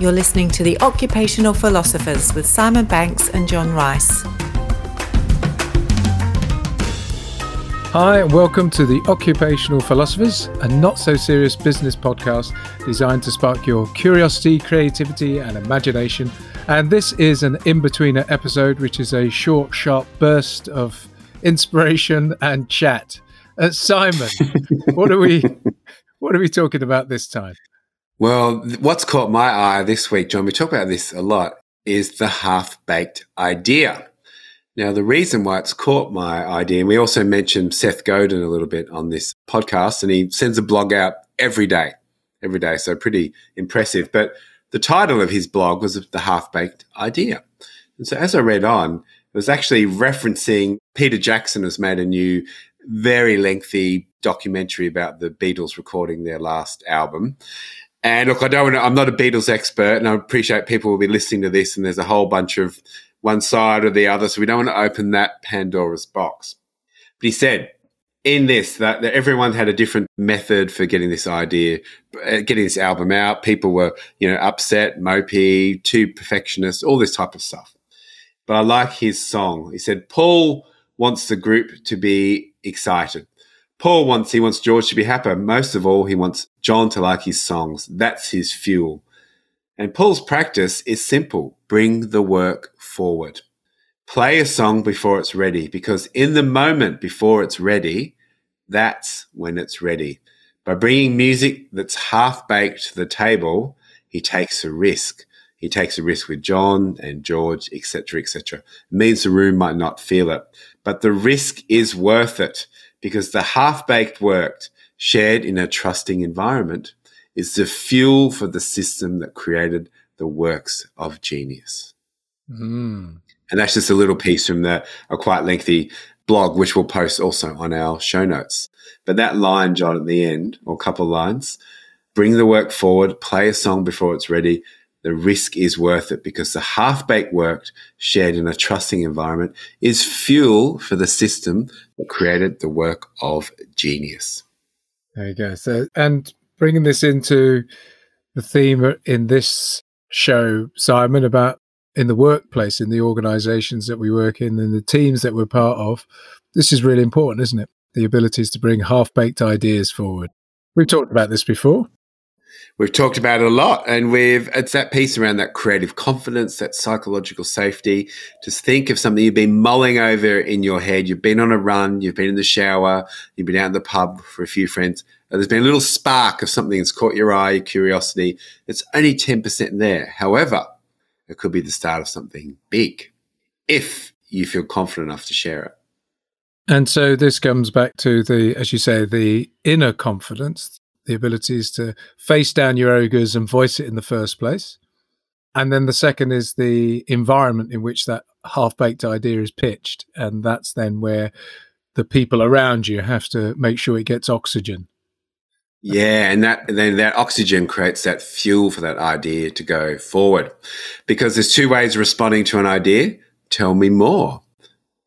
You're listening to The Occupational Philosophers with Simon Banks and John Rice. Hi, and welcome to The Occupational Philosophers, a not so serious business podcast designed to spark your curiosity, creativity, and imagination. And this is an in betweener episode, which is a short, sharp burst of inspiration and chat. Uh, Simon, what are we what are we talking about this time? Well, what's caught my eye this week, John, we talk about this a lot, is the half baked idea. Now, the reason why it's caught my idea, and we also mentioned Seth Godin a little bit on this podcast, and he sends a blog out every day, every day. So pretty impressive. But the title of his blog was The Half Baked Idea. And so as I read on, it was actually referencing Peter Jackson has made a new, very lengthy documentary about the Beatles recording their last album. And look, I don't want to, I'm not a Beatles expert, and I appreciate people will be listening to this, and there's a whole bunch of one side or the other. So we don't want to open that Pandora's box. But he said in this that, that everyone had a different method for getting this idea, uh, getting this album out. People were, you know, upset, mopey, too perfectionist, all this type of stuff. But I like his song. He said, Paul wants the group to be excited. Paul wants he wants George to be happy. Most of all, he wants John to like his songs. That's his fuel. And Paul's practice is simple: bring the work forward. Play a song before it's ready, because in the moment before it's ready, that's when it's ready. By bringing music that's half baked to the table, he takes a risk. He takes a risk with John and George, etc., etc. Means the room might not feel it, but the risk is worth it because the half baked work shared in a trusting environment is the fuel for the system that created the works of genius. Mm. And that's just a little piece from the a quite lengthy blog, which we'll post also on our show notes. But that line, John, at the end, or a couple lines, bring the work forward, play a song before it's ready. The risk is worth it because the half baked work shared in a trusting environment is fuel for the system that created the work of genius. There you go. So, and bringing this into the theme in this show, Simon, about in the workplace, in the organizations that we work in, and the teams that we're part of, this is really important, isn't it? The abilities to bring half baked ideas forward. We've talked about this before. We've talked about it a lot, and we've it's that piece around that creative confidence, that psychological safety. Just think of something you've been mulling over in your head. You've been on a run, you've been in the shower, you've been out in the pub for a few friends. There's been a little spark of something that's caught your eye, your curiosity. It's only 10% there. However, it could be the start of something big if you feel confident enough to share it. And so this comes back to the, as you say, the inner confidence, the abilities to face down your ogres and voice it in the first place. And then the second is the environment in which that half baked idea is pitched. And that's then where the people around you have to make sure it gets oxygen yeah, and that and then that oxygen creates that fuel for that idea to go forward. Because there's two ways of responding to an idea. Tell me more.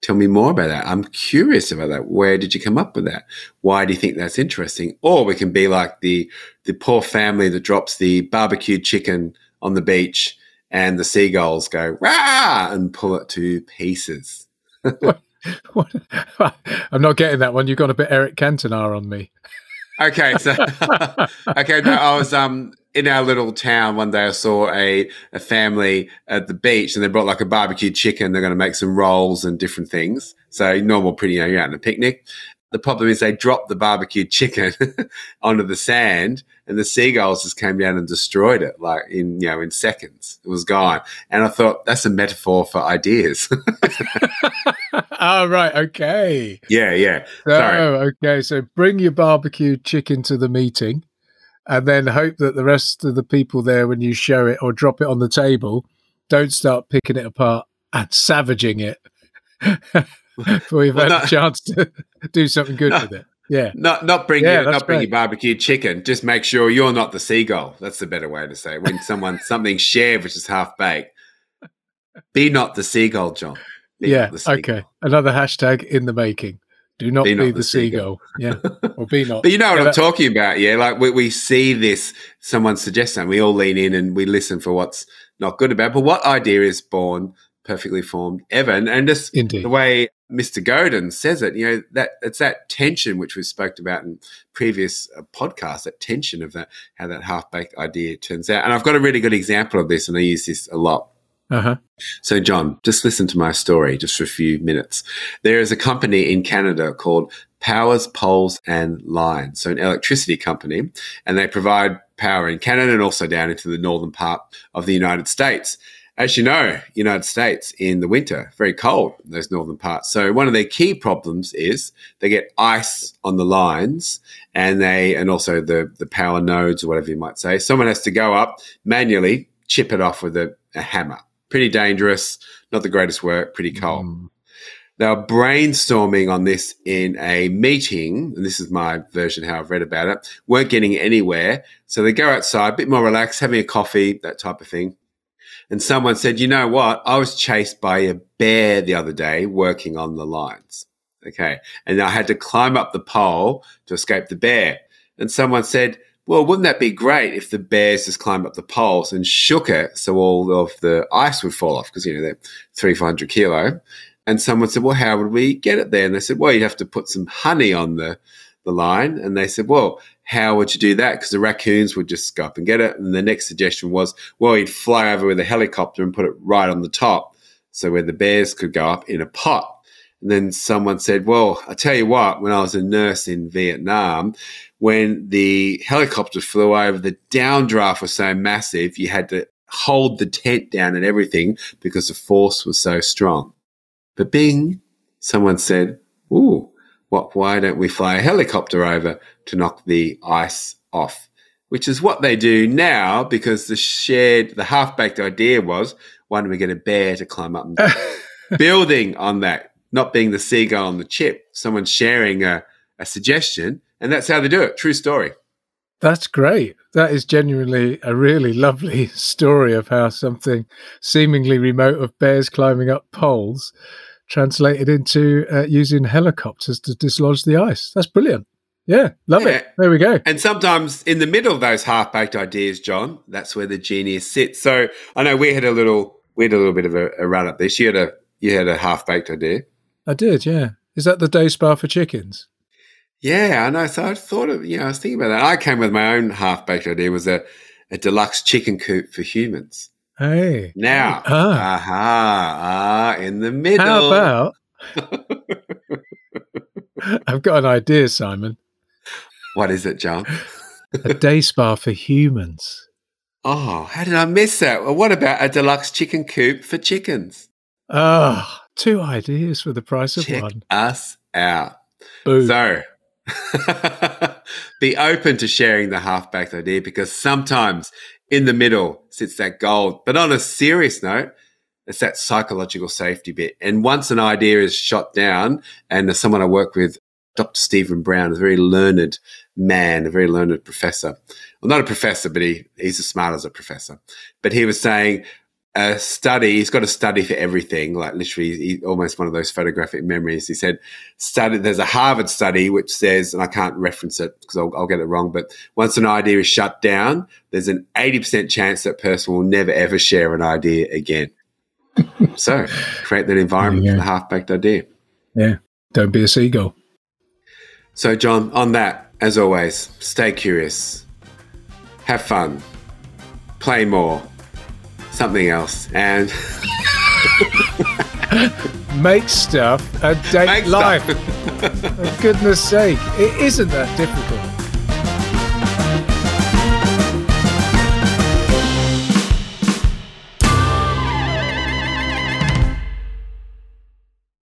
Tell me more about that. I'm curious about that. Where did you come up with that? Why do you think that's interesting? Or we can be like the the poor family that drops the barbecued chicken on the beach and the seagulls go rah and pull it to pieces. what, what? I'm not getting that one. You've got a bit Eric Cantona on me. Okay, so okay, no, I was um in our little town one day. I saw a a family at the beach, and they brought like a barbecue chicken. They're going to make some rolls and different things. So normal, pretty, you know, you're out on a picnic. The problem is they dropped the barbecued chicken onto the sand, and the seagulls just came down and destroyed it, like in you know in seconds. It was gone, and I thought that's a metaphor for ideas. oh right, okay. Yeah, yeah. Oh, Sorry. okay. So bring your barbecued chicken to the meeting, and then hope that the rest of the people there, when you show it or drop it on the table, don't start picking it apart and savaging it. we've well, had a chance to do something good with it. Yeah. Not not bring yeah, your, not bring your barbecue chicken. Just make sure you're not the seagull. That's the better way to say it. When someone something shared which is half baked. Be not the seagull, John. Be yeah. Okay. Another hashtag in the making. Do not be, be the, the, seagull. seagull. Yeah. Or be not. but you know what yeah, I'm talking about. Yeah. Like we, we see this, someone suggests something, we all lean in and we listen for what's not good about. But what idea is born perfectly formed ever? And, and just Indeed. the way Mr. Godin says it, you know, that it's that tension which we spoke about in previous uh, podcasts, that tension of that, how that half baked idea turns out. And I've got a really good example of this, and I use this a lot uh-huh. So, John, just listen to my story just for a few minutes. There is a company in Canada called Powers, Poles and Lines, so an electricity company, and they provide power in Canada and also down into the northern part of the United States. As you know, United States in the winter, very cold in those northern parts. So one of their key problems is they get ice on the lines and they and also the the power nodes or whatever you might say. Someone has to go up manually, chip it off with a, a hammer pretty dangerous, not the greatest work, pretty cold. Mm. They were brainstorming on this in a meeting, and this is my version how I've read about it. weren't getting anywhere, so they go outside, a bit more relaxed, having a coffee, that type of thing. And someone said, "You know what? I was chased by a bear the other day working on the lines. Okay, and I had to climb up the pole to escape the bear." And someone said, well, wouldn't that be great if the bears just climbed up the poles and shook it so all of the ice would fall off because, you know, they're three, 400 kilo. And someone said, well, how would we get it there? And they said, well, you'd have to put some honey on the, the line. And they said, well, how would you do that? Because the raccoons would just go up and get it. And the next suggestion was, well, you'd fly over with a helicopter and put it right on the top. So where the bears could go up in a pot. And then someone said, well, I tell you what, when I was a nurse in Vietnam, when the helicopter flew over, the downdraft was so massive, you had to hold the tent down and everything because the force was so strong. But Bing, someone said, Ooh, what, why don't we fly a helicopter over to knock the ice off? Which is what they do now because the shared, the half baked idea was, why don't we get a bear to climb up and building on that, not being the seagull on the chip, someone sharing a, a suggestion and that's how they do it. True story. That's great. That is genuinely a really lovely story of how something seemingly remote of bears climbing up poles translated into uh, using helicopters to dislodge the ice. That's brilliant. Yeah, love yeah. it. There we go. And sometimes in the middle of those half baked ideas, John, that's where the genius sits. So I know we had a little we had a little bit of a, a run at this. You had a you had a half baked idea. I did, yeah. Is that the day spa for chickens? Yeah, I know. So I thought of, you know, I was thinking about that. I came with my own half baked idea was a, a deluxe chicken coop for humans. Hey. Now, ah. aha, ah, in the middle. How about? I've got an idea, Simon. What is it, John? a day spa for humans. Oh, how did I miss that? Well, what about a deluxe chicken coop for chickens? Ah, oh, two ideas for the price of Check one. Us out. Boom. So, be open to sharing the half baked idea because sometimes in the middle sits that gold. But on a serious note, it's that psychological safety bit. And once an idea is shot down, and someone I work with, Dr. Stephen Brown, a very learned man, a very learned professor. Well, not a professor, but he, he's as smart as a professor. But he was saying a study. He's got a study for everything, like literally he, almost one of those photographic memories. He said, study, there's a Harvard study which says, and I can't reference it because I'll, I'll, get it wrong, but once an idea is shut down, there's an 80% chance that person will never ever share an idea again. so create that environment yeah. for the half baked idea. Yeah. Don't be a seagull. So, John, on that, as always, stay curious, have fun, play more something else and make stuff and date Make life. For goodness sake, it isn't that difficult.